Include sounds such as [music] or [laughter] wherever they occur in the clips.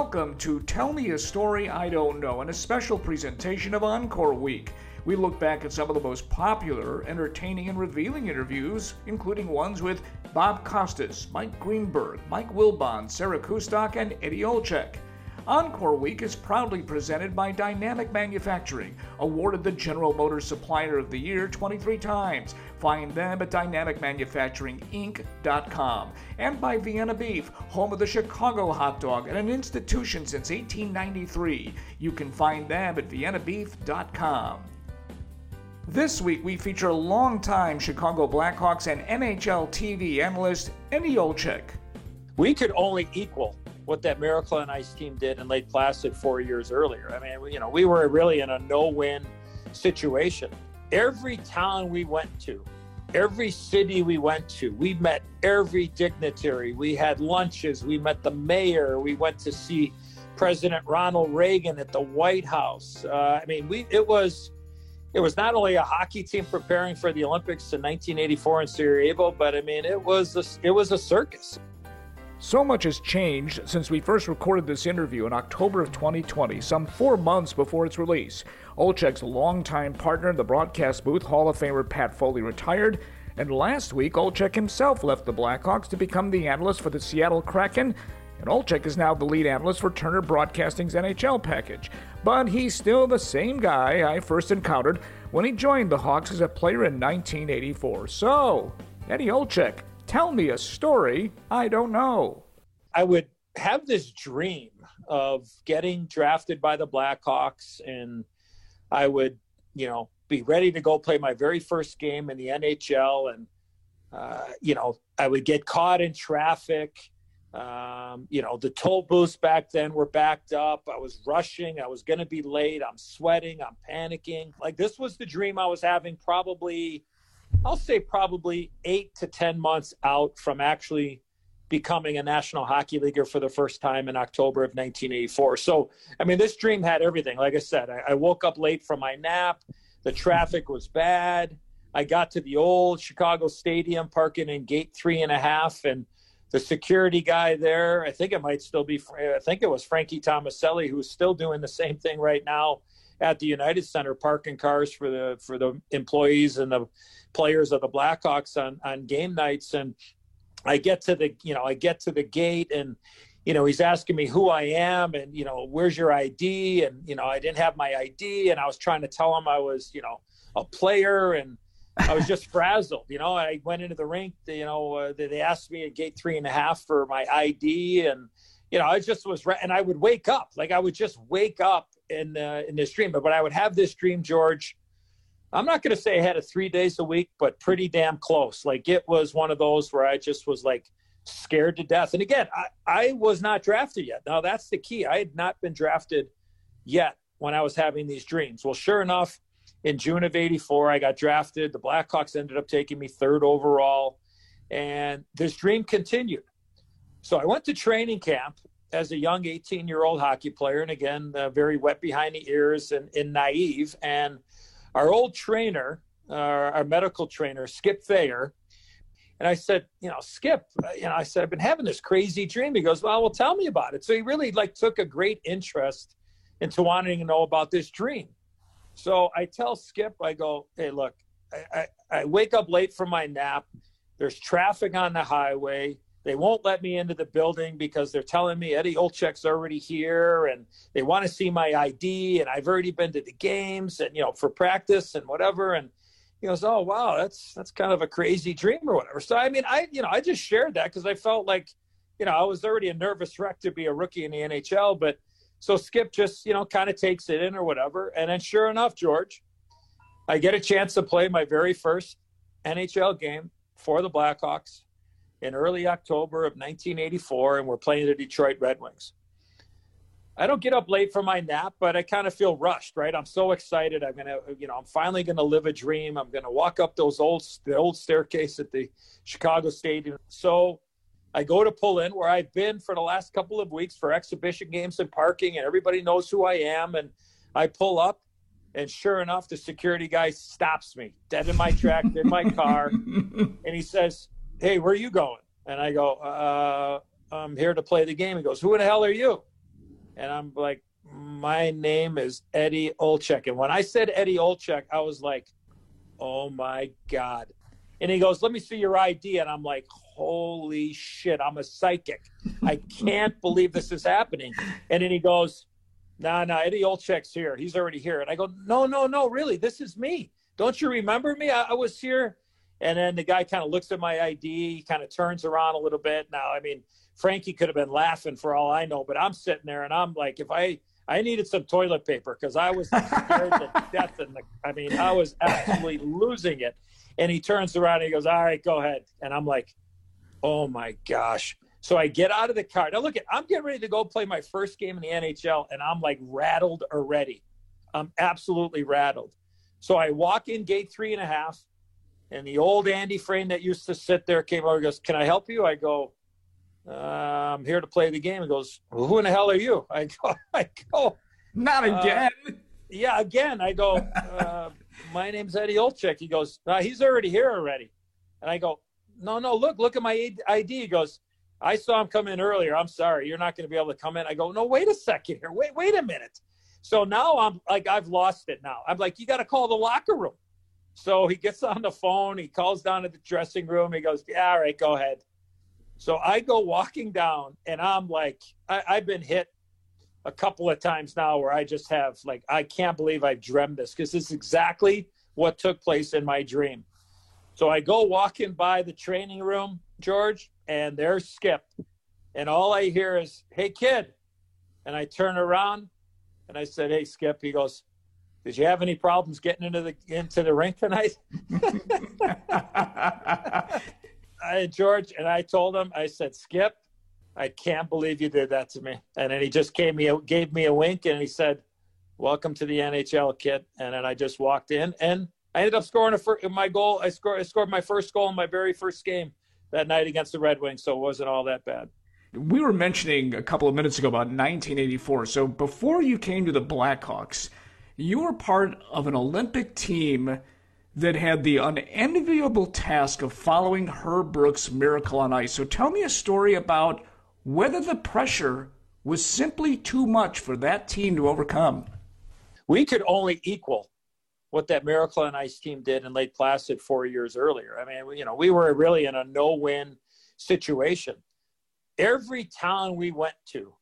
Welcome to Tell Me a Story I Don't Know and a special presentation of Encore Week. We look back at some of the most popular, entertaining, and revealing interviews, including ones with Bob Costas, Mike Greenberg, Mike Wilbon, Sarah Kustok, and Eddie Olczyk. Encore Week is proudly presented by Dynamic Manufacturing, awarded the General Motors Supplier of the Year 23 times. Find them at dynamicmanufacturinginc.com. And by Vienna Beef, home of the Chicago hot dog and an institution since 1893. You can find them at viennabeef.com. This week we feature longtime Chicago Blackhawks and NHL TV analyst Eddie Olczyk. We could only equal what that Miracle on Ice team did in Lake Placid four years earlier. I mean, you know, we were really in a no-win situation. Every town we went to, every city we went to, we met every dignitary. We had lunches. We met the mayor. We went to see President Ronald Reagan at the White House. Uh, I mean, we it was it was not only a hockey team preparing for the Olympics in 1984 in Sarajevo, but I mean, it was a, it was a circus. So much has changed since we first recorded this interview in October of 2020, some four months before its release. Olczyk's longtime partner in the broadcast booth, Hall of Famer Pat Foley, retired, and last week Olczyk himself left the Blackhawks to become the analyst for the Seattle Kraken, and Olczyk is now the lead analyst for Turner Broadcasting's NHL package. But he's still the same guy I first encountered when he joined the Hawks as a player in 1984. So, Eddie Olczyk, Tell me a story I don't know. I would have this dream of getting drafted by the Blackhawks, and I would, you know, be ready to go play my very first game in the NHL. And, uh, you know, I would get caught in traffic. Um, you know, the toll booths back then were backed up. I was rushing. I was going to be late. I'm sweating. I'm panicking. Like, this was the dream I was having probably I'll say probably eight to 10 months out from actually becoming a National Hockey Leaguer for the first time in October of 1984. So, I mean, this dream had everything. Like I said, I, I woke up late from my nap. The traffic was bad. I got to the old Chicago Stadium, parking in gate three and a half, and the security guy there, I think it might still be, I think it was Frankie Tomaselli, who's still doing the same thing right now at the United Center, parking cars for the for the employees and the players of the Blackhawks on on game nights. And I get to the you know I get to the gate and you know he's asking me who I am and you know where's your ID and you know I didn't have my ID and I was trying to tell him I was you know a player and I was just [laughs] frazzled. You know, I went into the rink. You know, uh, they asked me at gate three and a half for my ID, and you know, I just was. And I would wake up, like I would just wake up in uh, in this dream. But but I would have this dream, George. I'm not going to say I had it three days a week, but pretty damn close. Like it was one of those where I just was like scared to death. And again, I, I was not drafted yet. Now that's the key. I had not been drafted yet when I was having these dreams. Well, sure enough, in June of '84, I got drafted. The Blackhawks ended up taking me third overall, and this dream continued. So I went to training camp as a young 18 year old hockey player, and again, uh, very wet behind the ears and, and naive. And our old trainer, uh, our medical trainer, Skip Thayer, and I said, you know, Skip, you know, I said, I've been having this crazy dream. He goes, well, well, tell me about it. So he really like took a great interest into wanting to know about this dream. So I tell Skip, I go, hey, look, I, I, I wake up late from my nap. There's traffic on the highway. They won't let me into the building because they're telling me Eddie Olczyk's already here and they want to see my ID and I've already been to the games and you know for practice and whatever. And he goes oh wow that's that's kind of a crazy dream or whatever. So I mean I you know I just shared that because I felt like you know I was already a nervous wreck to be a rookie in the NHL but so Skip just you know kind of takes it in or whatever. And then sure enough George I get a chance to play my very first NHL game for the Blackhawks in early October of 1984, and we're playing the Detroit Red Wings. I don't get up late for my nap, but I kind of feel rushed, right? I'm so excited. I'm gonna, you know, I'm finally gonna live a dream. I'm gonna walk up those old, the old staircase at the Chicago Stadium. So I go to pull in where I've been for the last couple of weeks for exhibition games and parking, and everybody knows who I am. And I pull up, and sure enough, the security guy stops me dead in my track, in my car, [laughs] and he says, hey, where are you going? And I go, uh, I'm here to play the game. He goes, who the hell are you? And I'm like, my name is Eddie Olczyk. And when I said Eddie Olczyk, I was like, oh my God. And he goes, let me see your ID. And I'm like, holy shit, I'm a psychic. I can't [laughs] believe this is happening. And then he goes, nah, nah, Eddie Olczyk's here. He's already here. And I go, no, no, no, really, this is me. Don't you remember me? I, I was here. And then the guy kind of looks at my ID, he kind of turns around a little bit. Now, I mean, Frankie could have been laughing for all I know, but I'm sitting there and I'm like, if I I needed some toilet paper because I was scared to [laughs] death. And I mean, I was absolutely losing it. And he turns around and he goes, "All right, go ahead." And I'm like, "Oh my gosh!" So I get out of the car. Now look at, I'm getting ready to go play my first game in the NHL, and I'm like rattled already. I'm absolutely rattled. So I walk in gate three and a half, and the old Andy Frame that used to sit there came over and goes, Can I help you? I go, uh, I'm here to play the game. He goes, well, Who in the hell are you? I go, [laughs] I go, Not uh, again. Uh, yeah, again. I go, [laughs] uh, My name's Eddie Olczyk. He goes, He's already here already. And I go, No, no, look, look at my ID. He goes, I saw him come in earlier. I'm sorry, you're not going to be able to come in. I go, No, wait a second here. Wait, wait a minute. So now I'm like, I've lost it now. I'm like, You got to call the locker room. So he gets on the phone. He calls down to the dressing room. He goes, Yeah, all right, go ahead. So I go walking down, and I'm like, I, I've been hit a couple of times now where I just have like, I can't believe I've dreamed this because this is exactly what took place in my dream. So I go walking by the training room, George, and there's Skip. And all I hear is, hey, kid. And I turn around and I said, hey, Skip. He goes, did you have any problems getting into the into the rink tonight? [laughs] I, George and I told him, I said, Skip, I can't believe you did that to me. And then he just gave me a, gave me a wink and he said, "Welcome to the NHL, kid." And then I just walked in and I ended up scoring a fir- my goal. I scored I scored my first goal in my very first game that night against the Red Wings, so it wasn't all that bad. We were mentioning a couple of minutes ago about 1984. So before you came to the Blackhawks, you were part of an Olympic team that had the unenviable task of following Herb Brooks' Miracle on Ice. So tell me a story about whether the pressure was simply too much for that team to overcome. We could only equal what that Miracle on Ice team did in Lake Placid four years earlier. I mean, you know, we were really in a no-win situation. Every town we went to,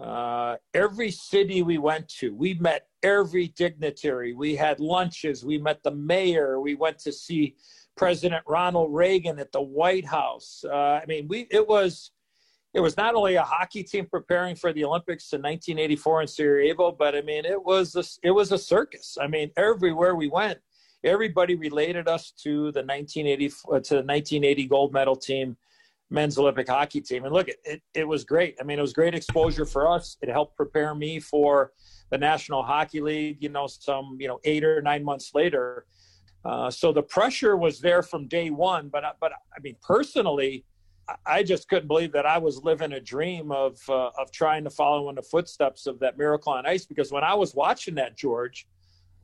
uh, every city we went to, we met every dignitary. We had lunches. We met the mayor. We went to see President Ronald Reagan at the White House. Uh, I mean, we it was it was not only a hockey team preparing for the Olympics in 1984 in Sarajevo, but I mean, it was a, it was a circus. I mean, everywhere we went, everybody related us to the 1980 to the 1980 gold medal team men's Olympic hockey team. And look, it, it, it was great. I mean, it was great exposure for us. It helped prepare me for the National Hockey League, you know, some, you know, eight or nine months later. Uh, so the pressure was there from day one. But, but I mean, personally, I just couldn't believe that I was living a dream of, uh, of trying to follow in the footsteps of that miracle on ice. Because when I was watching that, George,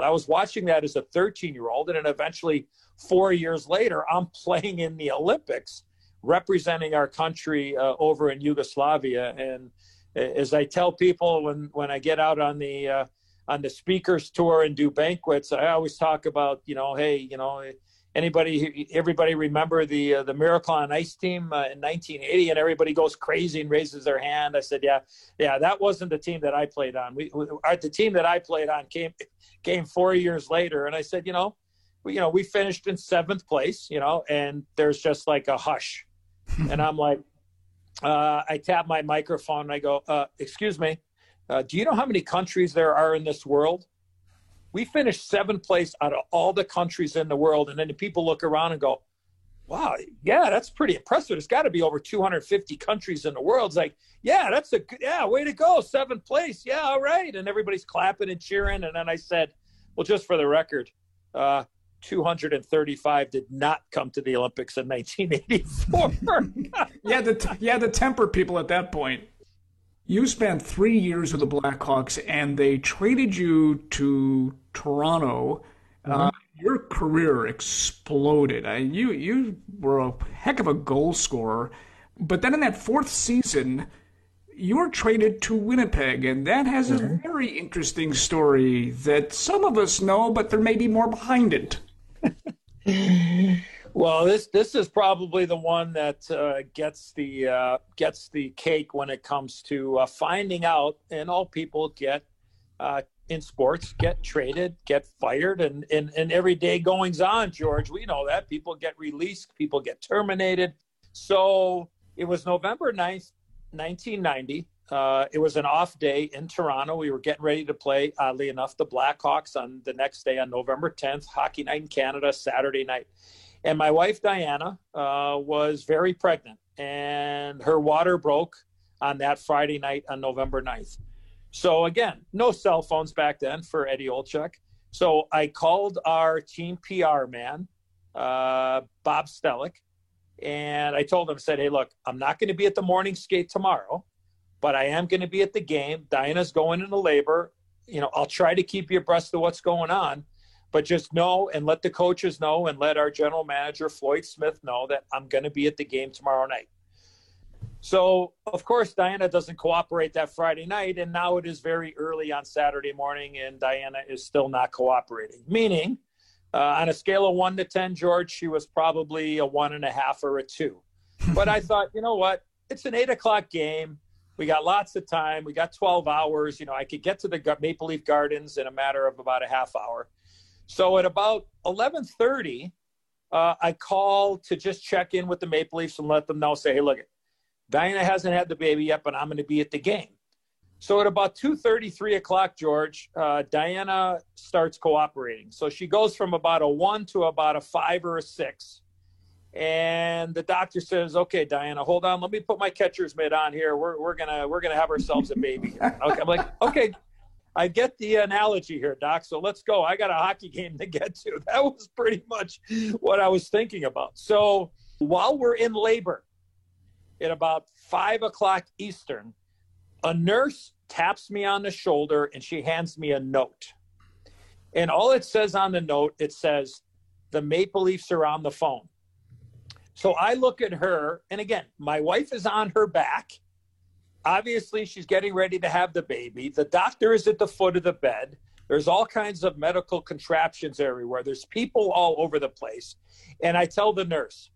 I was watching that as a 13 year old. And then eventually, four years later, I'm [laughs] playing in the Olympics representing our country uh, over in Yugoslavia. And as I tell people when when I get out on the uh, on the speakers tour and do banquets, I always talk about you know, hey, you know, anybody, everybody remember the uh, the Miracle on Ice team uh, in 1980, and everybody goes crazy and raises their hand. I said, yeah, yeah, that wasn't the team that I played on. We, we the team that I played on came came four years later, and I said, you know. You know, we finished in seventh place, you know, and there's just like a hush and I'm like, uh, I tap my microphone and I go, uh, "Excuse me, uh, do you know how many countries there are in this world?" We finished seventh place out of all the countries in the world, and then the people look around and go, "Wow, yeah, that's pretty impressive. It's got to be over 250 countries in the world." It's like, "Yeah, that's a good, yeah, way to go, seventh place. Yeah, all right." And everybody's clapping and cheering. And then I said, "Well, just for the record." Uh, 235 did not come to the Olympics in 1984. [laughs] yeah, the yeah the temper people at that point. You spent three years with the Blackhawks, and they traded you to Toronto. Uh, mm-hmm. Uh, your career exploded. I, you you were a heck of a goal scorer, but then in that fourth season, you were traded to Winnipeg, and that has mm-hmm. a very interesting story that some of us know, but there may be more behind it. [laughs] well, this this is probably the one that uh, gets the uh, gets the cake when it comes to uh, finding out, and all people get uh, in sports get traded, get fired, and, and, and every day goings on, George. We know that. People get released, people get terminated. So it was November 9th, 1990. Uh, it was an off day in Toronto. We were getting ready to play, oddly enough, the Blackhawks on the next day on November 10th, hockey night in Canada, Saturday night. And my wife, Diana, uh, was very pregnant, and her water broke on that Friday night on November 9th. So again, no cell phones back then for Eddie Olczyk. So I called our team PR man, uh, Bob Stellick, and I told him, I said, hey, look, I'm not going to be at the morning skate tomorrow, but I am going to be at the game. Diana's going into labor. You know, I'll try to keep you abreast of what's going on, but just know and let the coaches know and let our general manager, Floyd Smith, know that I'm going to be at the game tomorrow night. So, of course, Diana doesn't cooperate that Friday night, and now it is very early on Saturday morning, and Diana is still not cooperating. Meaning, uh, on a scale of one to 10, George, she was probably a one and a half or a two. [laughs] But I thought, you know what? It's an eight o'clock game. We got lots of time. We got 12 hours. You know, I could get to the Maple Leaf Gardens in a matter of about a half hour. So at about 11:30, uh, I call to just check in with the Maple Leafs and let them know, say, hey, look, Diana hasn't had the baby yet, but I'm going to be at the game. So at about 2.30, 3 o'clock, George, uh, Diana starts cooperating. So she goes from about a 1 to about a 5 or a 6. And the doctor says, okay, Diana, hold on. Let me put my catcher's mitt on here. We're, we're going to we're gonna have ourselves a baby. [laughs] Okay. I'm like, okay, I get the analogy here, Doc. So let's go. I got a hockey game to get to. [laughs] That was pretty much what I was thinking about. So while we're in labor, at about five o'clock Eastern, a nurse taps me on the shoulder and she hands me a note. And all it says on the note, it says, the Maple Leafs are on the phone. So I look at her, and again, my wife is on her back. Obviously, she's getting ready to have the baby. The doctor is at the foot of the bed. There's all kinds of medical contraptions everywhere. There's people all over the place. And I tell the nurse,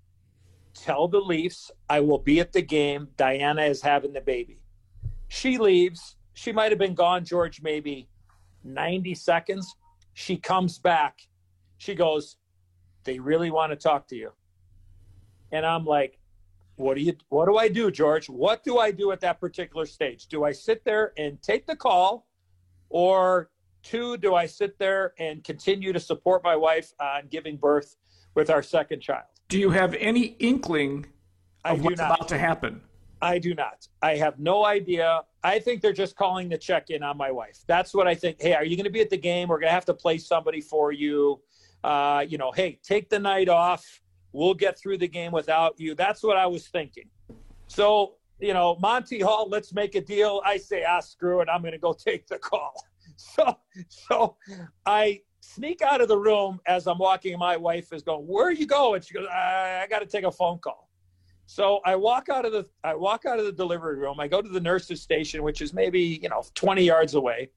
tell the Leafs I will be at the game. Diana is having the baby. She leaves. She might have been gone, George, maybe 90 seconds. She comes back. She goes, They really want to talk to you. And I'm like, what do you what do I do, George? What do I do at that particular stage? Do I sit there and take the call or two, do I sit there and continue to support my wife on giving birth with our second child? Do you have any inkling of what's not. about to happen? I do not. I have no idea. I think they're just calling to check in on my wife. That's what I think. Hey, are you going to be at the game? We're going to have to play somebody for you. Uh, you know, hey, take the night off. We'll get through the game without you. That's what I was thinking. So, you know, Monty Hall, let's make a deal. I say, ah, screw it. I'm going to go [laughs] take the call. So, so I sneak out of the room as I'm walking. My wife is going, "Where are you going?" She goes, "I, I got to take a phone call." So I walk out of the I walk out of the delivery room. I go to the nurse's station, which is maybe you know 20 yards away.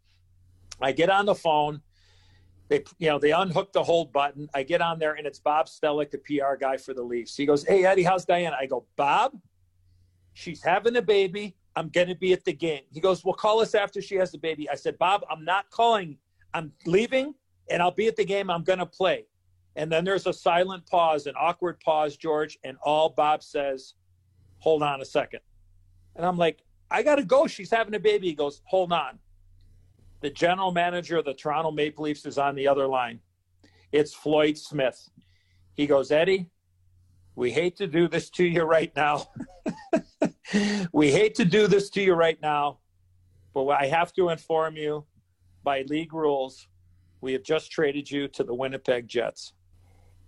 I get on the phone. They you know they unhook the hold button. I get on there and it's Bob Stellick, the PR guy for the Leafs. He goes, "Hey Eddie, how's Diana?" I go, "Bob, she's having a baby. I'm going to be at the game." He goes, "Well, call us after she has the baby." I said, "Bob, I'm not calling. I'm leaving and I'll be at the game. I'm going to play. And then there's a silent pause, an awkward pause, George. And all Bob says, hold on a second. And I'm like, I got to go. She's having a baby. He goes, hold on. The general manager of the Toronto Maple Leafs is on the other line. It's Floyd Smith. He goes, Eddie, we hate to do this to you right now. [laughs] we hate to do this to you right now, but I have to inform you by league rules we have just traded you to the Winnipeg Jets.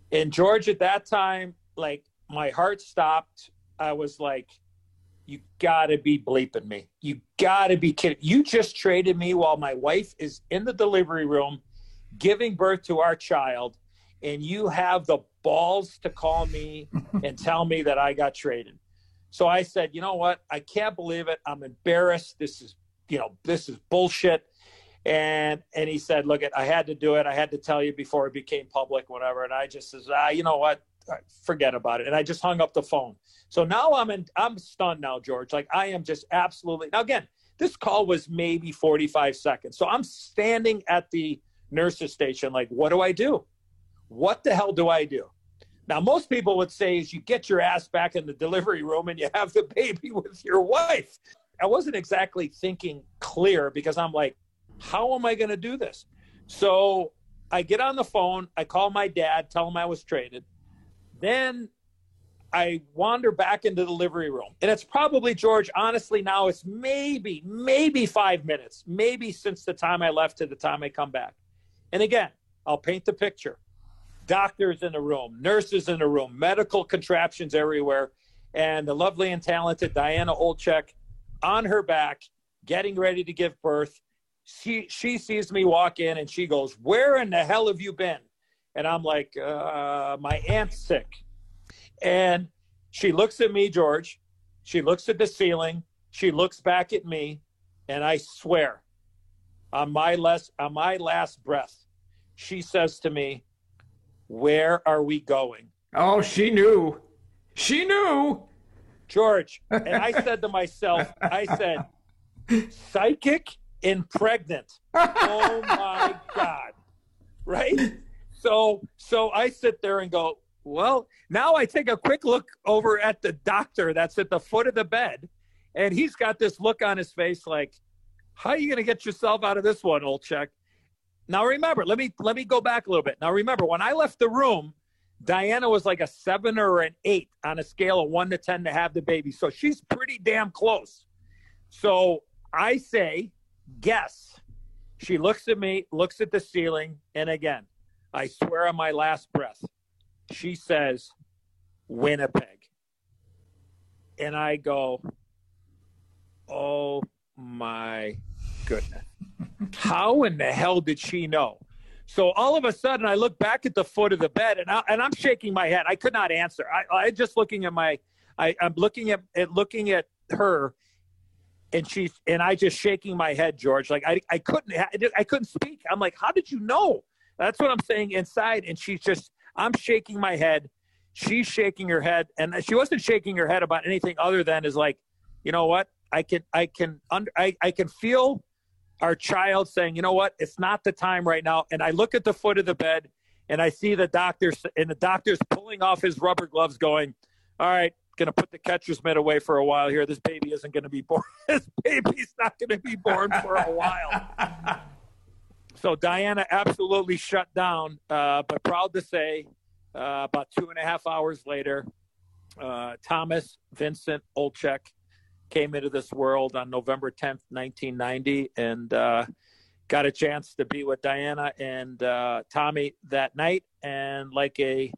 In George, at that time, like my heart stopped. I was like, you gotta be bleeping me. You gotta be kidding. You just traded me while my wife is in the delivery room giving birth to our child, and you have the balls to call me [laughs] and tell me that I got traded. So I said, you know what? I can't believe it. I'm embarrassed. This is, you know, this is bullshit. And and he said, look, it, I had to do it. I had to tell you before it became public, whatever. And I just says, ah, you know what? Forget about it. And I just hung up the phone. So now I'm in. I'm stunned now, George. Like I am just absolutely. Now again, this call was maybe 45 seconds. So I'm standing at the nurse's station, like, what do I do? What the hell do I do? Now, most people would say is you get your ass back in the delivery room and you have the baby [laughs] with your wife. I wasn't exactly thinking clear because I'm like, how am I going to do this? So I get on the phone, I call my dad, tell him I was traded. Then I wander back into the delivery room. And it's probably, George, honestly, now it's maybe, maybe five minutes, maybe since the time I left to the time I come back. And again, I'll paint the picture doctors in the room, nurses in the room, medical contraptions everywhere. And the lovely and talented Diana Olczyk on her back, getting ready to give birth. She, she sees me walk in and she goes, Where in the hell have you been? And I'm like, uh, My aunt's sick. And she looks at me, George. She looks at the ceiling. She looks back at me. And I swear, on my last, on my last breath, she says to me, where are we going? Oh, she knew. She knew. George. [laughs] And I said to myself, I said, psychic and pregnant. Oh my God. Right? So so I sit there and go, well, now I take a quick look over at the doctor that's at the foot of the bed, and he's got this look on his face like, how are you going to get yourself out of this one, old check? Now remember, let me let me go back a little bit. Now remember, when I left the room, Diana was like a seven or an eight on a scale of one to ten to have the baby. So she's pretty damn close. So I say, guess. She looks at me, looks at the ceiling, and again, I swear on my last breath, she says, Winnipeg. And I go, Oh my goodness. How in the hell did she know? So all of a sudden, I look back at the foot of the bed, and I, and I'm shaking my head. I could not answer. I, I just looking at my, I, I'm looking at, at looking at her, and she's and I just shaking my head, George. Like I, I couldn't, I couldn't speak. I'm like, how did you know? That's what I'm saying inside, and she's just, I'm shaking my head. She's shaking her head, and she wasn't shaking her head about anything other than is like, you know what? I can, I can, under, I, I can feel our child saying, you know what, it's not the time right now. And I look at the foot of the bed and I see the doctor and the doctor's pulling off his rubber gloves going, all right, going to put the catcher's mitt away for a while here. This baby isn't going to be born. [laughs] this baby's not going to be born for a while. [laughs] so Diana absolutely shut down, uh, but proud to say, uh, about two and a half hours later, uh, Thomas Vincent Olczyk came into this world on November 10th, 1990, and uh, got a chance to be with Diana and uh, Tommy that night. And like a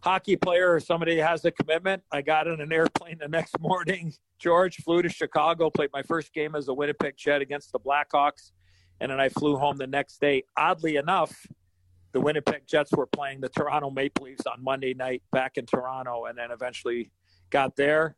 hockey player or somebody has a commitment, I got on an airplane the next [laughs] morning. George flew to Chicago, played my first game as a Winnipeg Jet against the Blackhawks, and then I flew home the next day. Oddly enough, the Winnipeg Jets were playing the Toronto Maple Leafs on Monday night back in Toronto, and then eventually got there,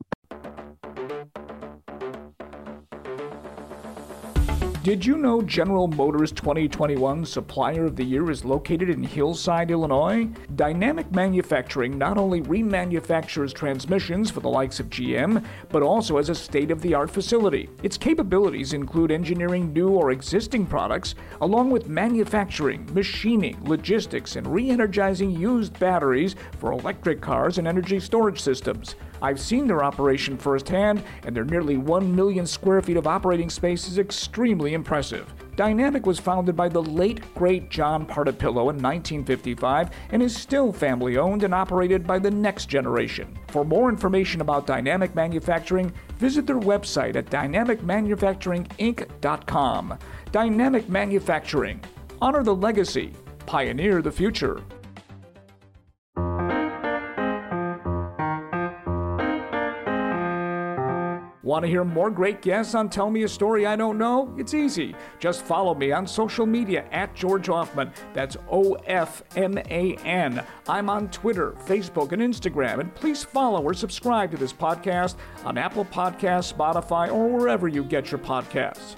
did you know General Motors 2021 Supplier of the Year is located in Hillside, Illinois? Dynamic Manufacturing not only remanufactures transmissions for the likes of GM, but also has a state of the art facility. Its capabilities include engineering new or existing products, along with manufacturing, machining, logistics, and re energizing used batteries for electric cars and energy storage systems. I've seen their operation firsthand, and their nearly 1 million square feet of operating space is extremely impressive. Dynamic was founded by the late, great John Partapillo in 1955 and is still family owned and operated by the next generation. For more information about Dynamic Manufacturing, visit their website at dynamicmanufacturinginc.com. Dynamic Manufacturing. Honor the legacy, pioneer the future. Want to hear more great guests on Tell Me a Story I Don't Know? It's easy. Just follow me on social media at George Ofman. That's O F M A N. I'm on Twitter, Facebook, and Instagram. And please follow or subscribe to this podcast on Apple Podcasts, Spotify, or wherever you get your podcasts.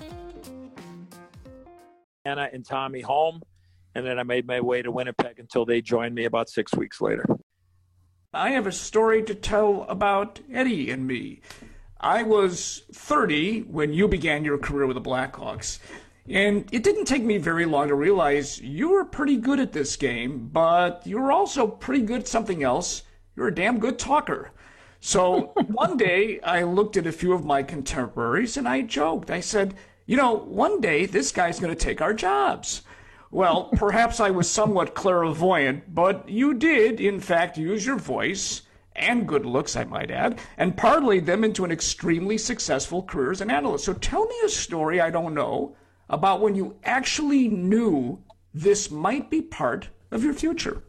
Anna and Tommy home, and then I made my way to Winnipeg until they joined me about six weeks later. I have a story to tell about Eddie and me. I was 30 when you began your career with the Blackhawks. And it didn't take me very long to realize you were pretty good at this game, but you were also pretty good at something else. You're a damn good talker. So [laughs] one day I looked at a few of my contemporaries and I joked. I said, you know, one day this guy's going to take our jobs. Well, [laughs] perhaps I was somewhat clairvoyant, but you did, in fact, use your voice and good looks, I might add, and parlayed them into an extremely successful career as an analyst. So tell me a story I don't know about when you actually knew this might be part of your future.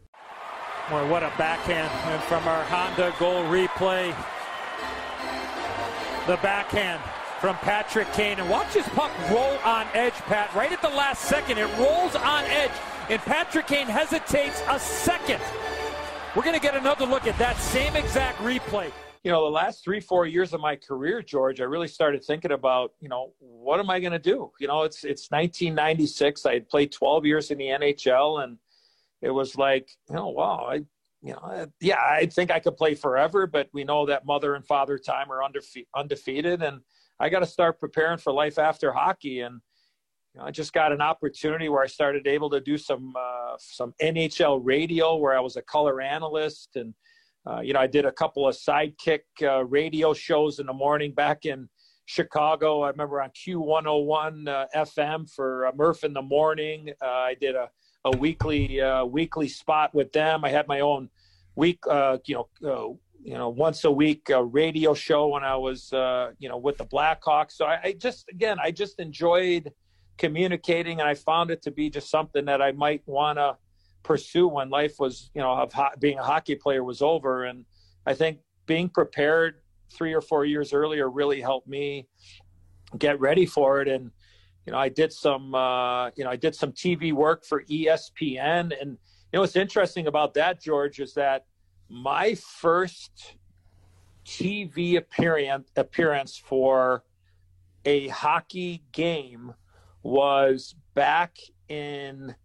Boy, what a backhand and from our Honda goal replay. The backhand from Patrick Kane. And watch his puck roll on edge, Pat. Right at the last second, it rolls on edge. And Patrick Kane hesitates a second. We're going to get another look at that same exact replay. You know, the last three, four years of my career, George, I really started thinking about, you know, what am I going to do? You know, it's it's 1996. I had played 12 years in the NHL, and it was like, you know, wow, I, you know, yeah, I think I could play forever, but we know that mother and father time are undefe- undefeated, and I got to start preparing for life after hockey. And you know, I just got an opportunity where I started able to do some uh, some NHL radio, where I was a color analyst, and uh, you know, I did a couple of sidekick uh, radio shows in the morning back in Chicago. I remember on Q101 uh, FM for uh, Murph in the morning. Uh, I did a a weekly weekly spot with them. I had my own week, you know, you know, once a week uh, radio show when I was, uh, you know, with the Blackhawks. So I, I, just, again, I just enjoyed communicating, and I found it to be just something that I might want to pursue when life was, you know, of ho- being a hockey player was over. And I think being prepared three or four years earlier really helped me get ready for it and you know, I did some, uh, you know, I did some TV work for ESPN, and you know, what's interesting about that, George, is that my first TV appearance appearance for a hockey game was back in,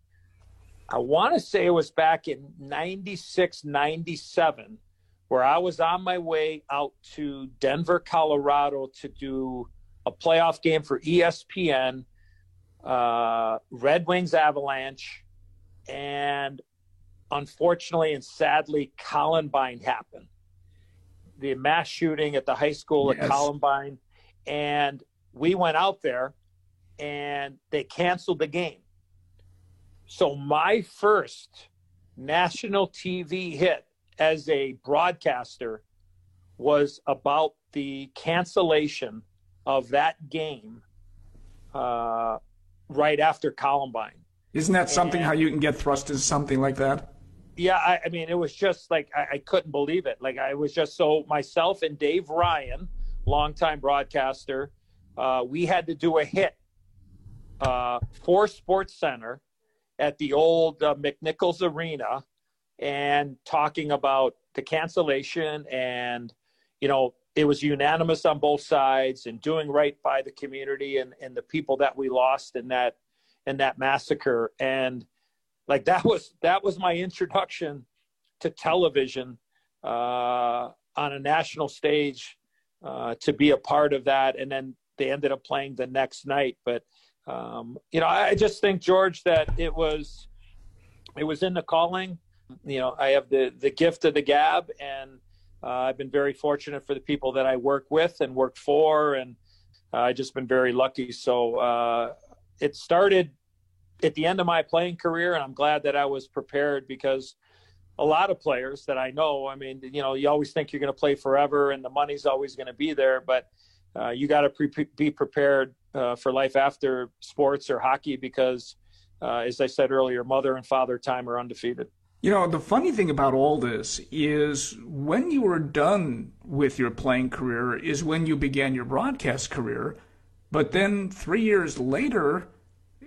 I want to say it was back in 96, 97, where I was on my way out to Denver, Colorado to do a playoff game for ESPN, uh, Red Wings Avalanche, and unfortunately and sadly, Columbine happened. The mass shooting at the high school yes. at Columbine. And we went out there and they canceled the game. So, my first national TV hit as a broadcaster was about the cancellation of that game uh, right after Columbine. Isn't that something and, how you can get thrust into something like that? Yeah, I, I mean, it was just like I, I, couldn't believe it. Like I was just so myself and Dave Ryan, longtime broadcaster, uh, we had to do a hit uh, for Sports Center at the old uh, McNichols Arena, and talking about the cancellation and you know it was unanimous on both sides and doing right by the community and, and the people that we lost in that in that massacre. And like that was that was my introduction to television uh, on a national stage uh, to be a part of that. And then they ended up playing the next night. But um, you know i just think george that it was it was in the calling you know i have the the gift of the gab and uh, I've been very fortunate for the people that I work with and work for, and uh, I've just been very lucky. So uh, it started at the end of my playing career, and I'm glad that I was prepared because a lot of players that I know, I mean, you know, you always think you're going to play forever and the money's always going to be there, but uh, you got to pre- be prepared uh, for life after sports or hockey because, uh, as I said earlier, mother and father time are undefeated. You know, the funny thing about all this is when you were done with your playing career is when you began your broadcast career. But then three years later,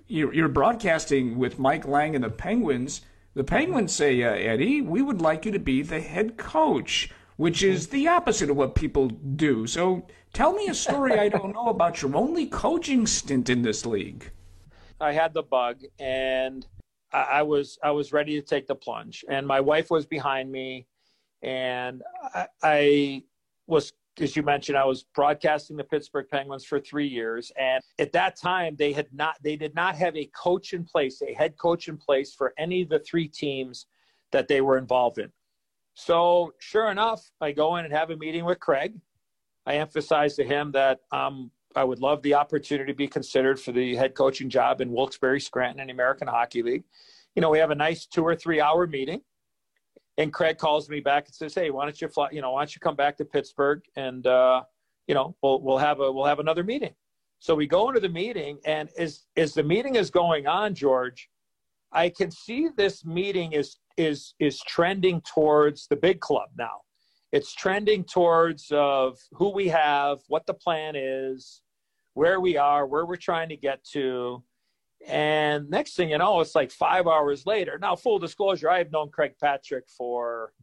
you're, you're broadcasting with Mike Lange and the Penguins. The Penguins say, uh, Eddie, we would like you to be the head coach, which is the opposite of what people do. So tell me a story I don't know about your only coaching stint in this league. I had the bug, and I was I was ready to take the plunge, and my wife was behind me, and I, I was as you mentioned, I was broadcasting the Pittsburgh Penguins for three years, and at that time they had not they did not have a coach in place, a head coach in place for any of the three teams that they were involved in. So sure enough, I go in and have a meeting with Craig. I emphasize to him that um, I would love the opportunity to be considered for the head coaching job in Wilkes-Barre Scranton in the American Hockey League. You know, we have a nice two or three hour meeting. And Craig calls me back and says, "Hey, why don't you fly? You know, why don't you come back to Pittsburgh and uh, you know we'll we'll have a we'll have another meeting." So we go into the meeting, and as as the meeting is going on, George, I can see this meeting is is is trending towards the big club now it's trending towards of who we have, what the plan is, where we are, where we're trying to get to. And next thing you know, it's like five hours later. Now, full disclosure, I have known Craig Patrick for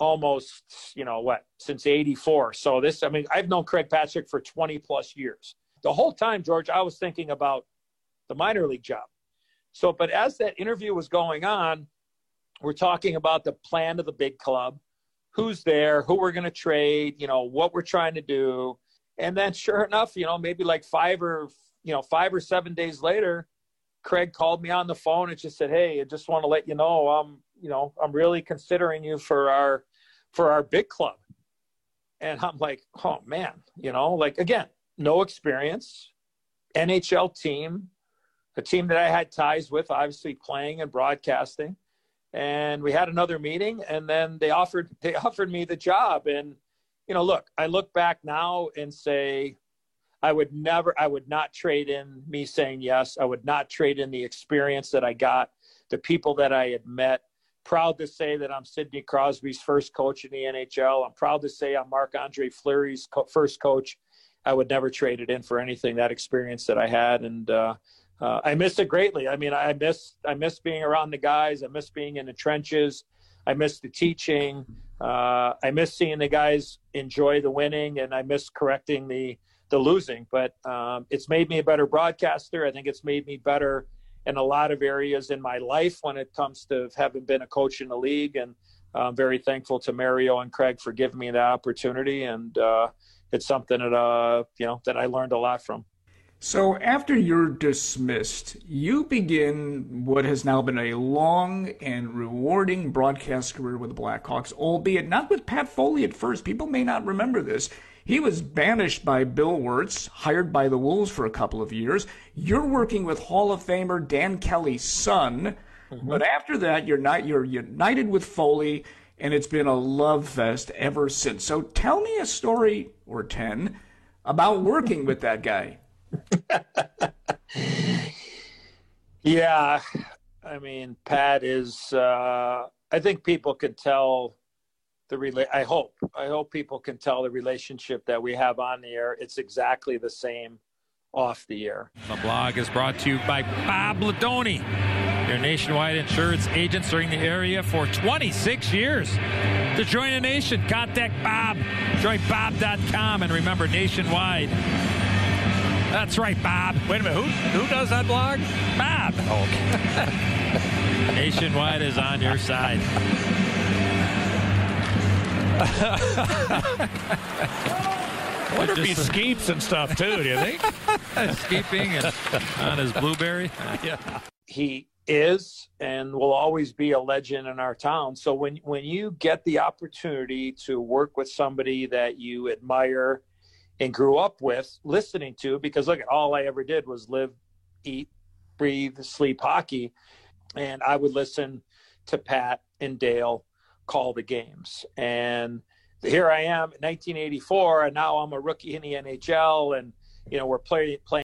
almost, you know, what, since 84. So this, I mean, I've known Craig Patrick for 20 plus years. The whole time, George, I was thinking about the minor league job. So, but as that interview was going on, we're talking about the plan of the big club who's there, who we're going to trade, you know, what we're trying to do. And then sure enough, you know, maybe like five or, you know, five or seven days later, Craig called me on the phone and just said, Hey, I just want to let you know, I'm, you know, I'm really considering you for our, for our big club. And I'm like, oh man, you know, like again, no experience, NHL team, a team that I had ties with, obviously playing and broadcasting and we had another meeting and then they offered they [laughs] offered me the job. And you know look i look back now and say i would never i would not trade in me saying yes. I would not trade in the experience that i got the people that i had met. Proud to say that i'm sidney crosby's first coach in the nhl i'm proud to say i'm marc andre fleury's co- first coach. I would never trade it in for anything that experience that i had. And uh, uh, I miss it greatly. I mean, I miss I miss being around the guys. I miss being in the trenches. I miss the teaching. Uh, I miss seeing the guys enjoy the winning, and I miss correcting the the losing. But um, it's made me a better broadcaster. I think it's made me better in a lot of areas in my life when it comes to having been a coach in the league. And I'm very thankful to Mario and Craig for giving me that opportunity. And uh, it's something that uh, you know that I learned a lot from. So, after you're dismissed, you begin what has now been a long and rewarding broadcast career with the Blackhawks, albeit not with Pat Foley at first. People may not remember this. He was banished by Bill Wirtz, hired by the Wolves for a couple of years. You're working with Hall of Famer Dan Kelly's son. Mm-hmm. But after that, you're not you're united with Foley, and it's been a love fest ever since. So tell me a story or ten about working with that guy. [laughs] yeah, I mean, Pat is. Uh, I think people can tell the rela- I hope. I hope people can tell the relationship that we have on the air. It's exactly the same off the air. The blog is brought to you by Bob Ladoni, your nationwide insurance agent serving the area for 26 years. To join a nation, contact Bob. Join Bob.com and remember nationwide that's right, Bob. Wait a minute. Who who does that blog? Bob. Oh, okay. [laughs] Nationwide is on your side. [laughs] I wonder if he skeeps and stuff too. Do you think? [laughs] Skeeping and on his blueberry. yeah. He is and will always be a legend in our town. So when when you get the opportunity to work with somebody that you admire and grew up with listening to because look at all I ever did was live, eat, breathe, sleep hockey. And I would listen to Pat and Dale call the games. And here I am in 1984, and now I'm a rookie in the NHL, and you know we're playing playing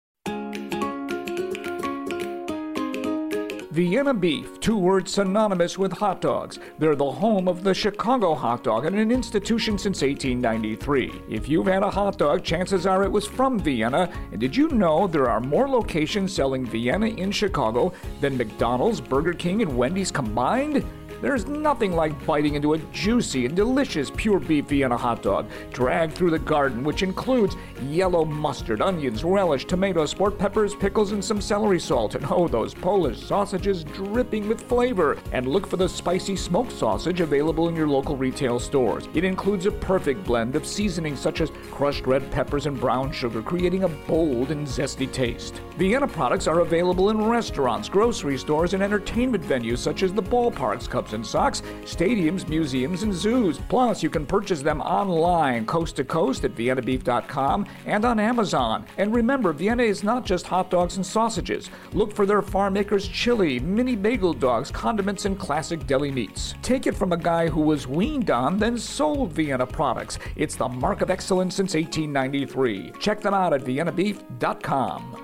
Vienna Beef, two words synonymous with hot dogs. They're the home of the Chicago hot dog and an institution since 1893. If you've had a hot dog, chances are it was from Vienna. And did you know there are more locations selling Vienna in Chicago than McDonald's, Burger King, and Wendy's combined? There's nothing like biting into a juicy and delicious pure beef Vienna hot dog, dragged through the garden, which includes yellow mustard, onions, relish, tomatoes, sport peppers, pickles, and some celery salt. And oh, those Polish sausages dripping with flavor. And look for the spicy smoked sausage available in your local retail stores. It includes a perfect blend of seasonings such as crushed red peppers and brown sugar, creating a bold and zesty taste. Vienna products are available in restaurants, grocery stores, and entertainment venues such as the ballparks, and socks, stadiums, museums, and zoos. Plus, you can purchase them online, coast to coast at viennabeef.com and on Amazon. And remember, Vienna is not just hot dogs and sausages. Look for their farm makers chili, mini bagel dogs, condiments, and classic deli meats. Take it from a guy who was weaned on, then sold Vienna products. It's the mark of excellence since 1893. Check them out at viennabeef.com.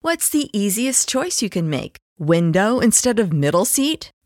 What's the easiest choice you can make? Window instead of middle seat?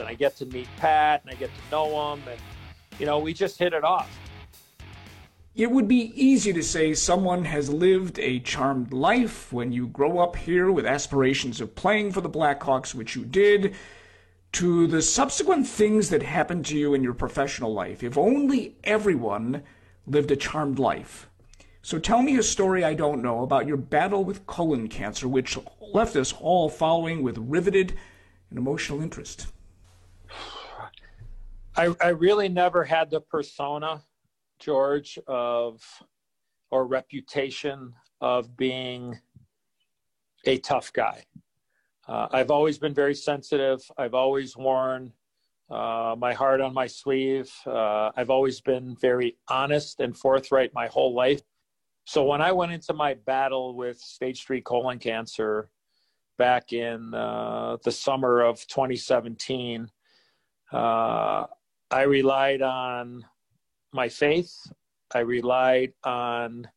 And I get to meet Pat, and I get to know him, and you know, we just hit it off. It would be easy to say someone has lived a charmed life when you grow up here with aspirations of playing for the Blackhawks, which you did, to the subsequent things that happened to you in your professional life. If only everyone lived a charmed life. So tell me a story I don't know about your battle with colon cancer, which left us all following with riveted and emotional interest. I, I really never had the persona George, of or reputation of being a tough guy. Uh, I've always been very sensitive. I've always worn uh, my heart on my sleeve. Uh, I've always been very honest and forthright my whole life. So when I went into my battle with stage three colon cancer back in uh, the summer of 2017, uh, I relied on my faith. I relied on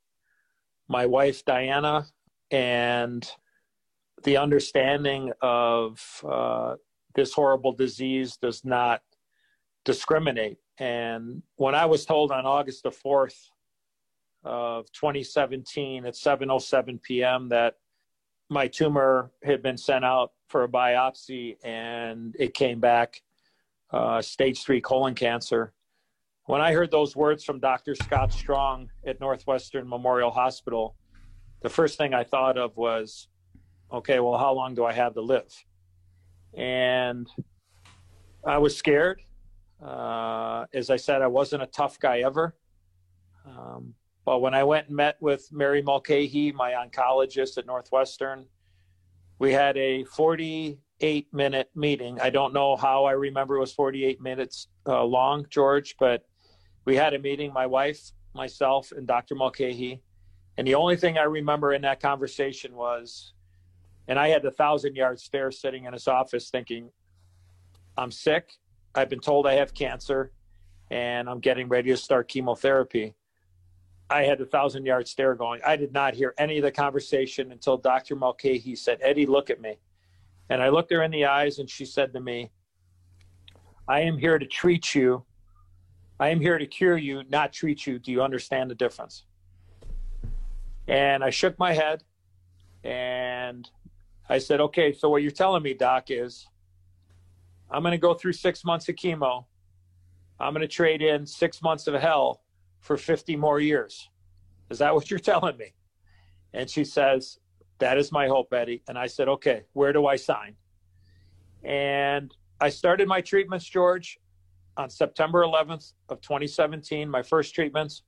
my wife, Diana, and the understanding of uh, this horrible disease does not discriminate. And when I was told on August the 4th of 2017 at 7:07 p.m. that my tumor had been sent out for a biopsy and it came back uh, stage three colon cancer, when I heard those words from Dr. Scott Strong at Northwestern Memorial Hospital, the first thing I thought of was, okay, well, how long do I have to live? And I was scared. Uh, as I said, I wasn't a tough guy ever. Um, but when I went and met with Mary Mulcahy, my oncologist at Northwestern, we had a 48 minute meeting. I don't know how I remember it was 48 minutes uh, long, George, but we had a meeting, my wife, myself, and Dr. Mulcahy. And the only thing I remember in that conversation was, and I had the thousand yard stare sitting in his office thinking, I'm sick. I've been told I have cancer and I'm getting ready to start chemotherapy. I had a thousand yard stare going. I did not hear any of the conversation until Dr. Mulcahy said, Eddie, look at me. And I looked her in the eyes and she said to me, I am here to treat you I am here to cure you, not treat you. Do you understand the difference? And I shook my head and I said, okay, so what you're telling me, Doc, is I'm going to go through six months of chemo. I'm going to trade in six months of hell for 50 more years. Is that what you're [laughs] telling me? And she says, That is my hope, Eddie. And I said, Okay, where do I sign? And I started my treatments, George, on September 11th of 2017, my first treatments.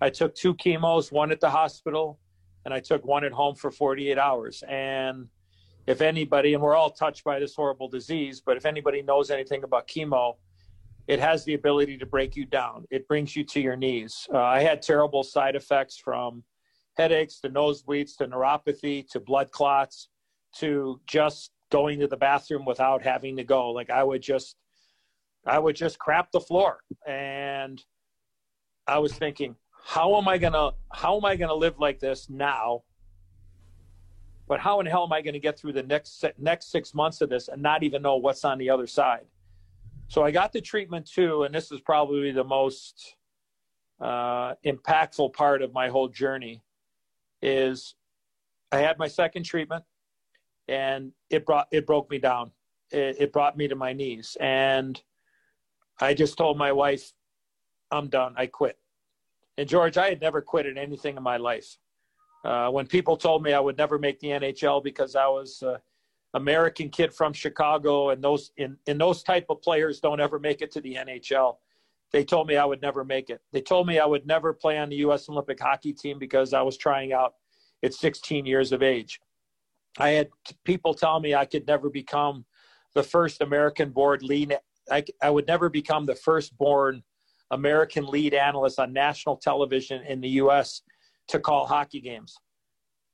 I took two chemos, one at the hospital, and I took one at home for 48 hours. And if anybody, and we're all touched by this horrible disease, but if anybody knows anything about chemo, it has the ability to break you down. It brings you to your knees. Uh, I had terrible side effects from headaches to nosebleeds to neuropathy to blood clots to just going to the bathroom without having to go. Like I would just, I would just crap the floor. And I was thinking, how am I gonna, how am I gonna live like this now? But how in hell am I going to get through the next next six months of this and not even know what's on the other side? So I got the treatment too, and this is probably the most uh, impactful part of my whole journey. Is I had my second treatment, and it brought it broke me down. It, it brought me to my knees, and I just told my wife, "I'm done. I quit." And George, I had never quit at anything in my life. Uh, when people told me I would never make the NHL because I was uh, American kid from Chicago, and those in, in those type of players don't ever make it to the NHL. They told me I would never make it. They told me I would never play on the U.S. Olympic hockey team because I was trying out at 16 years of age. I had people tell me I could never become the first American board lead. I, I would never become the first born American lead analyst on national television in the U.S. to call hockey games.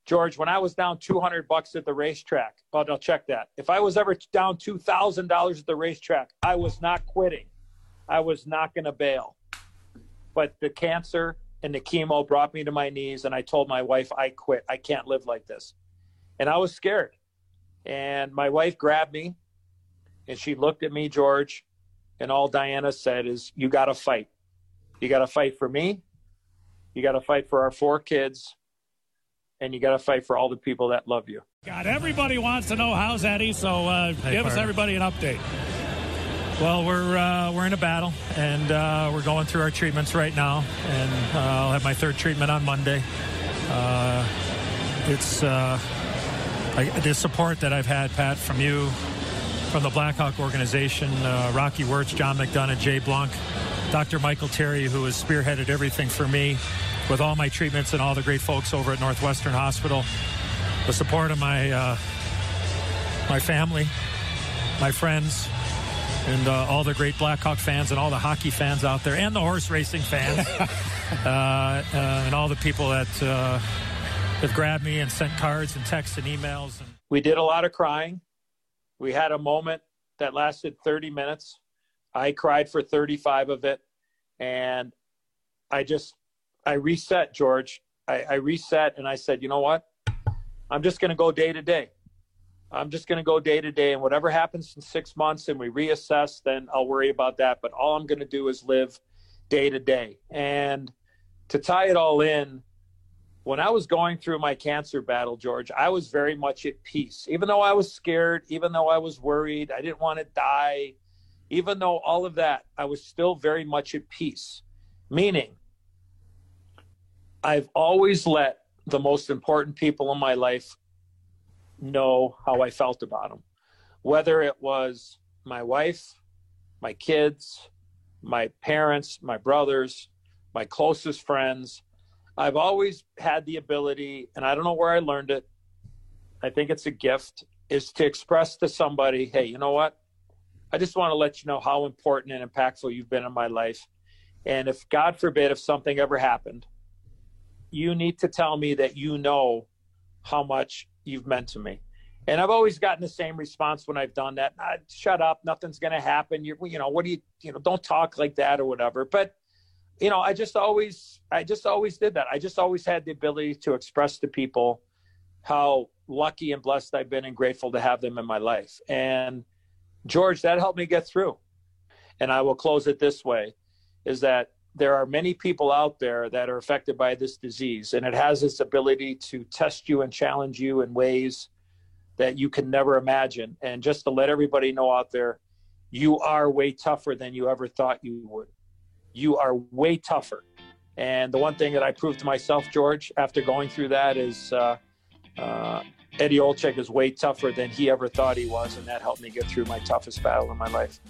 George, when I was down 200 bucks at the racetrack, well, I'll check that. If I was ever down $2,000 at the racetrack, I was not quitting. I was not going to bail. But the cancer and the chemo brought me to my knees, and I told my wife, I quit. I can't live like this. And I was scared. And my wife grabbed me, and she looked at me, George, and all Diana said is, You got to fight. You got to fight for me. You got to fight for our four kids and you got to fight for all the people that love you. God, everybody wants to know how's Eddie, so uh, hey, give us everybody an update. Well, we're uh, we're in a battle, and uh, we're going through our treatments right now, and uh, I'll have my third treatment on Monday. Uh, it's uh, I, the support that I've had, Pat, from you, from the Blackhawk organization, Rocky Wirtz, John McDonough, Jay Blunk, Dr. Michael Terry, who has spearheaded everything for me with all my treatments and all the great folks over at Northwestern Hospital, the support of my uh, my family, my friends, and uh, all the great Blackhawk fans and all the hockey fans out there, and the horse racing fans, [laughs] uh, uh, and all the people that uh, have grabbed me and sent cards and texts and emails. And- we did a lot of crying. We had a moment that lasted 30 minutes. I cried for 35 of it, and I just I reset, George. I, I reset and I said, you know what? I'm just going to go day to day. I'm just going to go day to day, and whatever happens in six months and we reassess, then I'll worry about that. But all I'm going to do is live day to day. And to tie it all in, when I was going through my cancer battle, George, I was very much at peace. Even though I was scared, even though I was worried, I didn't want to die, even though all of that, I was still very much at peace. Meaning, I've always let the most important people in my life know how I felt about them, whether it was my wife, my kids, my parents, my brothers, my closest friends. I've always had the ability, and I don't know where I learned it. I think it's a gift, is to express to somebody, hey, you know what? I just want to let you know how important and impactful you've been in my life. And if God forbid, if something ever happened, you need to tell me that you know how much you've meant to me. And I've always gotten the same response when I've done that. Ah, shut up, nothing's going to happen. You, you know, what do you, you know, don't talk like that or whatever. But, you know, I just always, I just always did that. I just always had the ability to express to people how lucky and blessed I've been and grateful to have them in my life. And George, that helped me get through. And I will close it this way is that there are many people out there that are affected by this disease, and it has its ability to test you and challenge you in ways that you can never imagine. And just to let everybody know out there, you are way tougher than you ever thought you would. You are way tougher. And the one thing that I proved to myself, George, after going through that is uh, uh, Eddie Olczyk is way tougher than he ever thought he was. And that helped me get through my toughest battle in my life.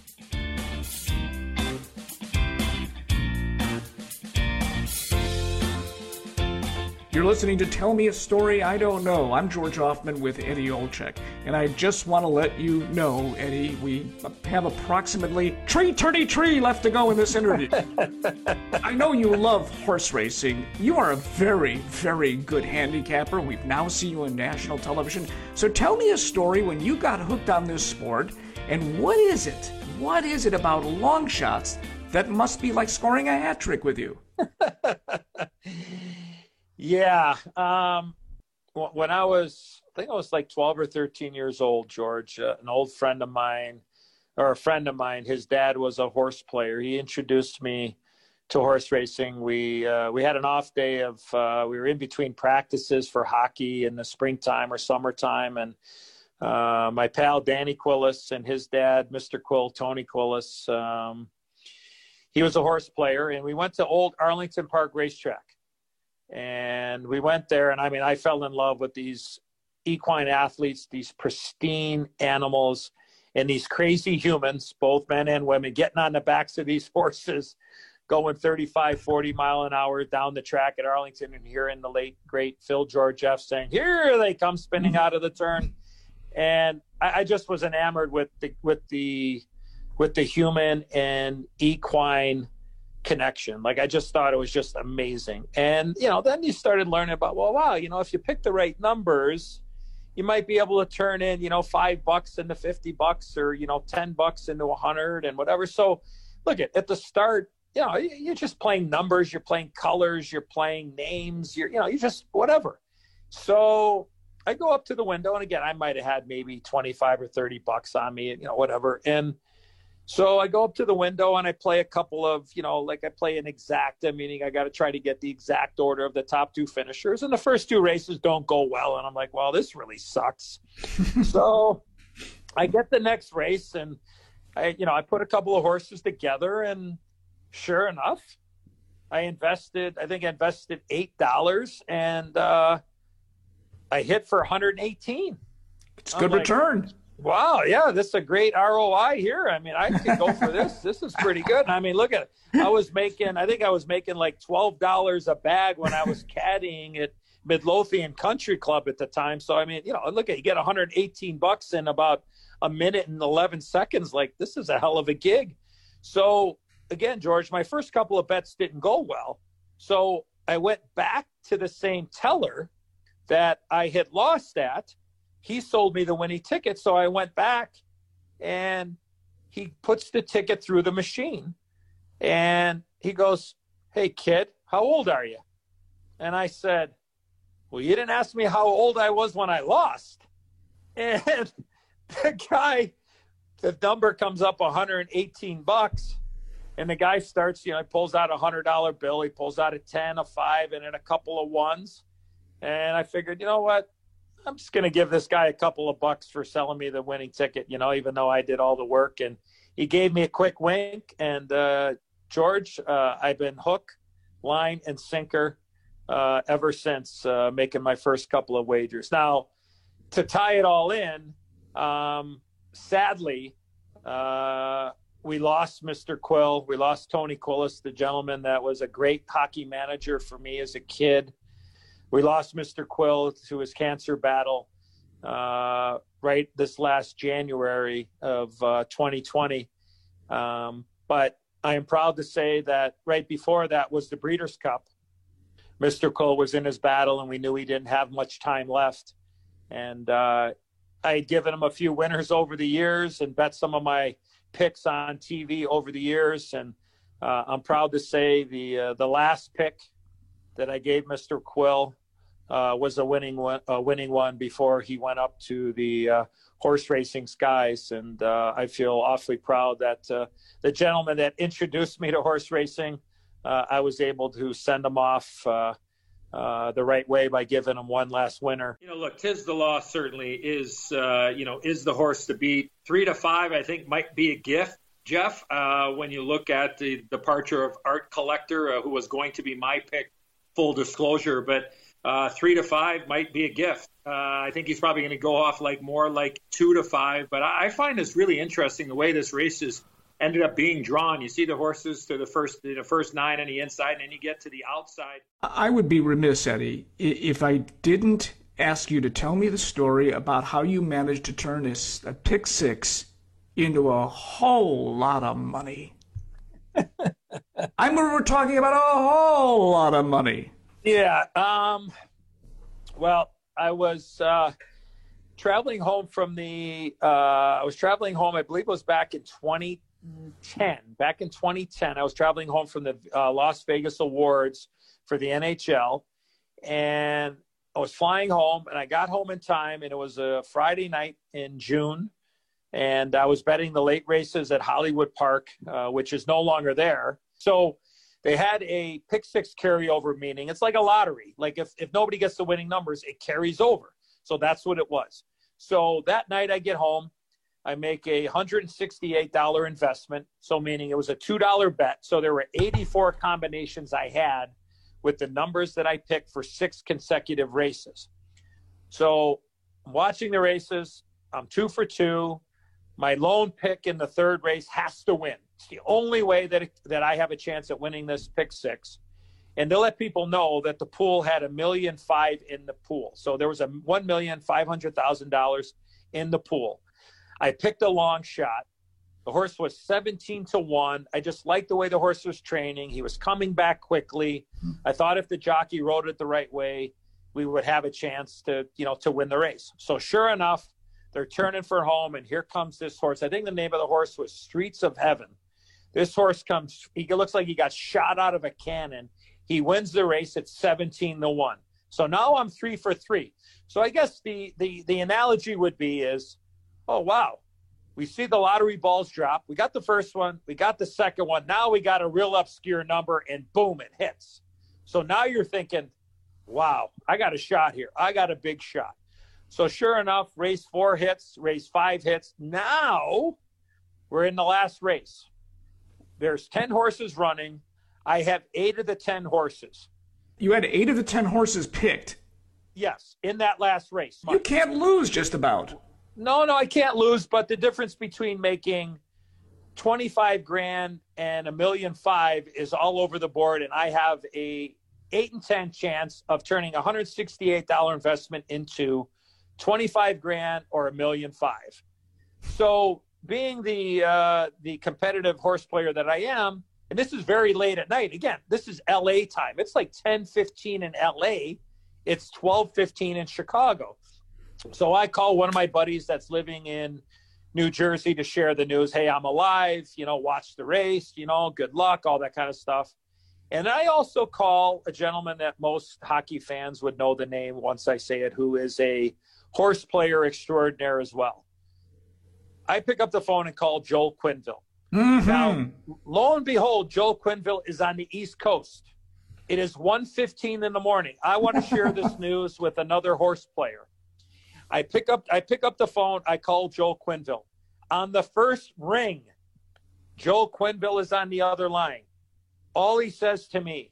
You're listening to Tell Me a Story I Don't Know. I'm George Hoffman with Eddie Olczyk. And I just want to let you know, Eddie, we have approximately tree turny tree left to go in this interview. [laughs] I know you love horse racing. You are a very, very good handicapper. We've now seen you on national television. So tell me a story when you got hooked on this sport. And what is it? What is it about long shots that must be like scoring a hat trick with you? [laughs] Yeah. Um, when I was, I think I was like 12 or 13 years old, George, uh, an old friend of mine, or a friend of mine, his dad was a horse player. He introduced me to horse racing. We uh, we had an off day of uh, we were in between practices for hockey in the springtime or summertime, and uh, my pal Danny Quillis and his dad, Mr. Quill, Tony Quillis, um, he was a horse player, and we went to Old Arlington Park Racetrack and we went there, and I mean, I fell in love with these equine athletes, these pristine animals, and these crazy humans, both men and women, getting on the backs of these [laughs] horses, going 35, 40 mile an hour down the track at Arlington, and hearing the late, great Phil Georgeff saying, Here they come spinning mm-hmm. out of the turn. And I, I just was enamored with the, with the, with the human and equine connection. Like I just thought it was just amazing. And you know, then you started learning about well, wow, you know, if you pick the right numbers, you might be able to turn in, you know, five bucks into fifty bucks, or you know, ten bucks into a hundred, and whatever. So, look at at the start, you know, you're just playing numbers, you're playing colors, you're playing names, you're you know, you just whatever. So I go up to the window, and again, I might have had maybe twenty five or thirty bucks on me, you know, whatever, and so I go up to the window and I play a couple of, you know, like I play an exacta, meaning I got to try to get the exact order of the top two finishers. And the first two races don't go well. And I'm like, well, this really sucks. [laughs] so I get the next race and I, you know, I put a couple of horses together and sure enough, I invested, I think I invested $8 and uh, I hit for 118. It's a good like, return Wow, yeah, this is a great ROI here. I mean, I could go for this. [laughs] This is pretty good. I mean, look at it. I was making, I think I was making like twelve dollars a bag when I was caddying at Midlothian Country Club at the time. So I mean, you know, look at you get 118 bucks in about a minute and 11 seconds. Like this is a hell of a gig. So again, George, my first couple of bets didn't go well. So I went back to the same teller that I had lost at he sold me the winning ticket. So I went back and he puts the ticket through the machine and he goes, Hey, kid, how old are you? And I said, Well, you didn't ask me how old I was when I lost. [laughs] And the guy, the number comes up 118 bucks. And the guy starts, you know, he pulls out a hundred dollar bill, he pulls out a 10, a five, and then a couple of ones. And I figured, you know what? I'm just going to give this guy a couple of bucks for selling me the winning ticket, you know, even though I did all the work. And he gave me a quick wink. And uh, George, uh, I've been hook, line, and sinker uh, ever since uh, making my first couple of wagers. Now, to tie it all in, um, sadly, uh, we lost Mr. Quill. We lost Tony Quillis, the gentleman that was a great hockey manager for me as a kid. We lost Mr. Quill to his cancer battle uh, right this last January of uh, 2020. Um, but I am proud to say that right before that was the Breeders' Cup. Mr. Quill was in his battle, and we knew he didn't have much time left. And uh, I had given him a few winners over the years and bet some of my picks on TV over the years. And uh, I'm proud to say the uh, the last pick that I gave Mr. Quill uh, was a winning one, a winning one before he went up to the uh, horse racing skies, and uh, I feel awfully proud that uh, the gentleman that introduced me to horse racing, uh, I was able to send him off uh, the right way by giving him one last winner. You know, look, Tiz the Law certainly is, you know, is the horse to beat. Three to five, I think, might be a gift. Jeff, when you look at the departure of Art Collector, who was going to be my pick, full disclosure, but uh, three to five might be a gift. Uh, I think he's probably going to go off like more like two to five. But I, I find this really interesting the way this race is ended up being drawn. You see the horses to the first the first nine on the inside, and then you get to the outside. I would be remiss, Eddie, if I didn't ask you to tell me the story about how you managed to turn this a pick six into a whole lot of money. [laughs] I remember we're talking about a whole lot of money. Yeah. Um, well, I was uh, traveling home from the. Uh, I was traveling home. I believe it was back in 2010. Back in 2010, I was traveling home from the uh, Las Vegas Awards for the NHL, and I was flying home. And I got home in time, and it was a Friday night in June. And I was betting the late races at Hollywood Park, uh, which is no longer there. So they had a pick six carryover meaning. It's like a lottery. Like if, if nobody gets the winning numbers it carries over. So that's what it was. So that night i get home i make a $168 investment. So meaning it was a $2 bet. So there were 84 combinations i had with the numbers that i picked for six consecutive races. So watching the races i'm two for two my lone pick in the third race has to win it's the only way that it, that I have a chance at winning this pick six. And to let people know that the pool had a million five in the pool. So there was a one million five hundred thousand dollars in the pool. I picked a long shot. The horse was 17 to 1. I just liked the way the horse was training. He was coming back quickly. Hmm. I thought if the jockey rode it the right way, we would have a chance to, you know, to win the race. So sure enough, they're turning for home and here comes this horse. I think the name of the horse was Streets of Heaven. This horse comes, he looks like he got shot out of a cannon. He wins the race at 17 to 1. So now I'm three for three. So I guess the, the, the analogy would be is, oh, wow, we see the lottery balls drop. We got the first one, we got the second one. Now we got a real obscure number, and boom, it hits. So now you're thinking, wow, I got a shot here. I got a big shot. So sure enough, race four hits, race five hits. Now we're in the last race. There's 10 horses running. I have eight of the 10 horses. You had eight of the 10 horses picked? Yes, in that last race. You can't lose just about. No, no, I can't lose, but the difference between making 25 grand and a million five is all over the board and I have a 8 and 10 chance of turning a $168 investment into 25 grand or a million five. So being the uh, the competitive horse player that I am, and this is very late at night. Again, this is LA time. It's like 10, 15 in LA. It's 12, 15 in Chicago. So I call one of my buddies that's living in New Jersey to share the news. Hey, I'm alive. You know, watch the race. You know, good luck, all that kind of stuff. And I also call a gentleman that most hockey fans would know the name once I say it, who is a horse player extraordinaire as well. I pick up the phone and call Joel Quenneville. Mm-hmm. Now, lo and behold, Joel Quenneville is on the East Coast. It is 1.15 in the morning. I want to share this [laughs] news with another horse player. I pick up I pick up the phone, I call Joel Quenneville. On the first ring, Joel Quenneville is on the other line. All he says to me,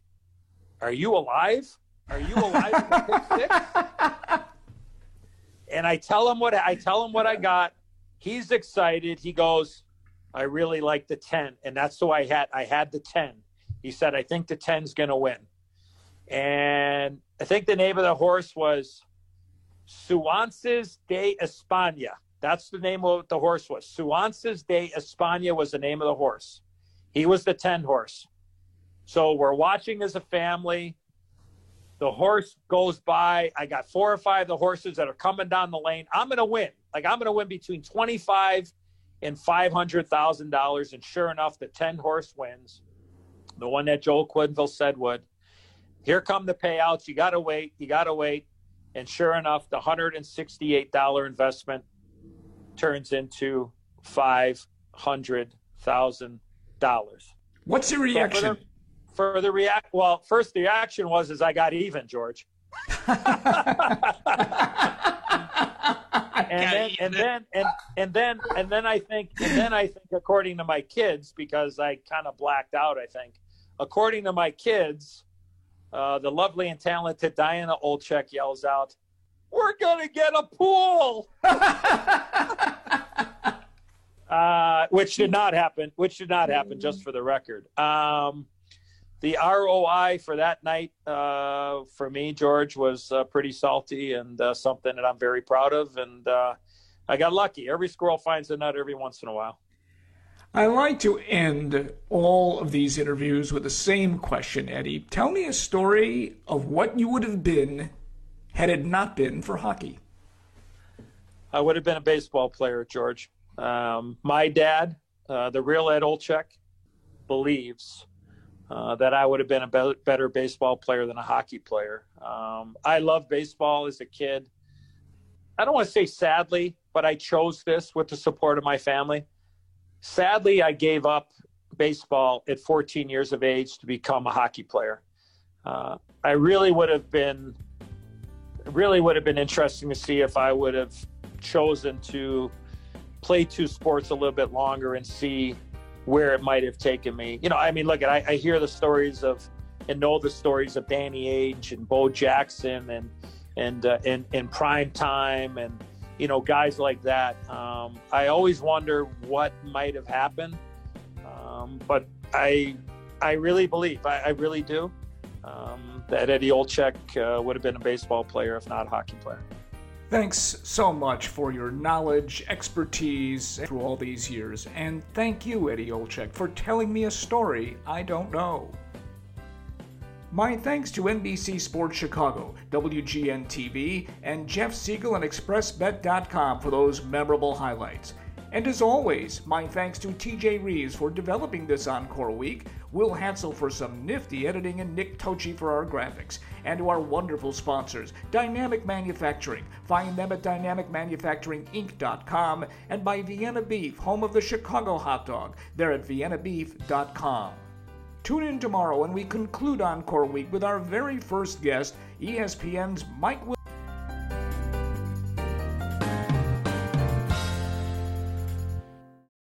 Are you alive? Are you alive? [laughs] and I tell him what I tell him what I got he's excited. He goes, I really like the 10. And that's who I had. I had the 10. He said, I think the 10's going to win. And I think the name of the horse was Suances de España. That's the name of the horse was. Suances de España was the name of the horse. He was the 10 horse. So we're watching as a family. The horse goes by. I got four or five of the horses that are coming down the lane. I'm going to win. Like I'm going to win between 25 and $500,000. And sure enough, the 10 horse wins. The one that Joel Quenneville said would. Here come the payouts. You got to wait. You got to wait. And sure enough, the $168 investment turns into $500,000. What's your reaction? For the react. Well, first the reaction was is I got even, George. [laughs] and then and then and, and then and then I think and then I think according to my kids because I kind of blacked out I think according to my kids uh, the lovely and talented Diana Olczyk yells out we're gonna get a pool [laughs] uh, which did not happen which did not happen just for the record um, the ROI for that night uh, for me, George, was uh, pretty salty and uh, something that I'm very proud of. And uh, I got lucky. Every squirrel finds a nut every once in a while. I like to end all of these interviews with the same question, Eddie. Tell me a story of what you would have been had it not been for hockey. I would have been a baseball player, George. Um, my dad, uh, the real Ed Olczyk, believes uh, that I would have been a be- better baseball player than a hockey player. Um, I loved baseball as a kid. I don't want to say sadly, but I chose this with the support of my family. Sadly, I gave up baseball at 14 years of age to become a hockey player. Uh, I really would have been, really would have been interesting to see if I would have chosen to play two sports a little bit longer and see where it might have taken me. You know, I mean, look, I, I hear the stories of and know the stories of Danny Ainge and Bo Jackson and and uh, and, and prime time and you know guys like that. Um, I always wonder what might have happened, um, but I I really believe I, I really do um, that Eddie Olczyk uh, would have been a baseball player if not a hockey player. Thanks so much for your knowledge, expertise through all these years, and thank you, Eddie Olczyk, for telling me a story I don't know. My thanks to NBC Sports Chicago, WGN TV, and Jeff Siegel and ExpressBet.com for those memorable highlights. And as always, my thanks to TJ Reeves for developing this Encore Week, Will Hansel for some nifty editing, and Nick Tochi for our graphics. And to our wonderful sponsors, Dynamic Manufacturing. Find them at dynamicmanufacturinginc.com and by Vienna Beef, home of the Chicago hot dog. They're at viennabeef.com. Tune in tomorrow when we conclude Encore Week with our very first guest, ESPN's Mike Will.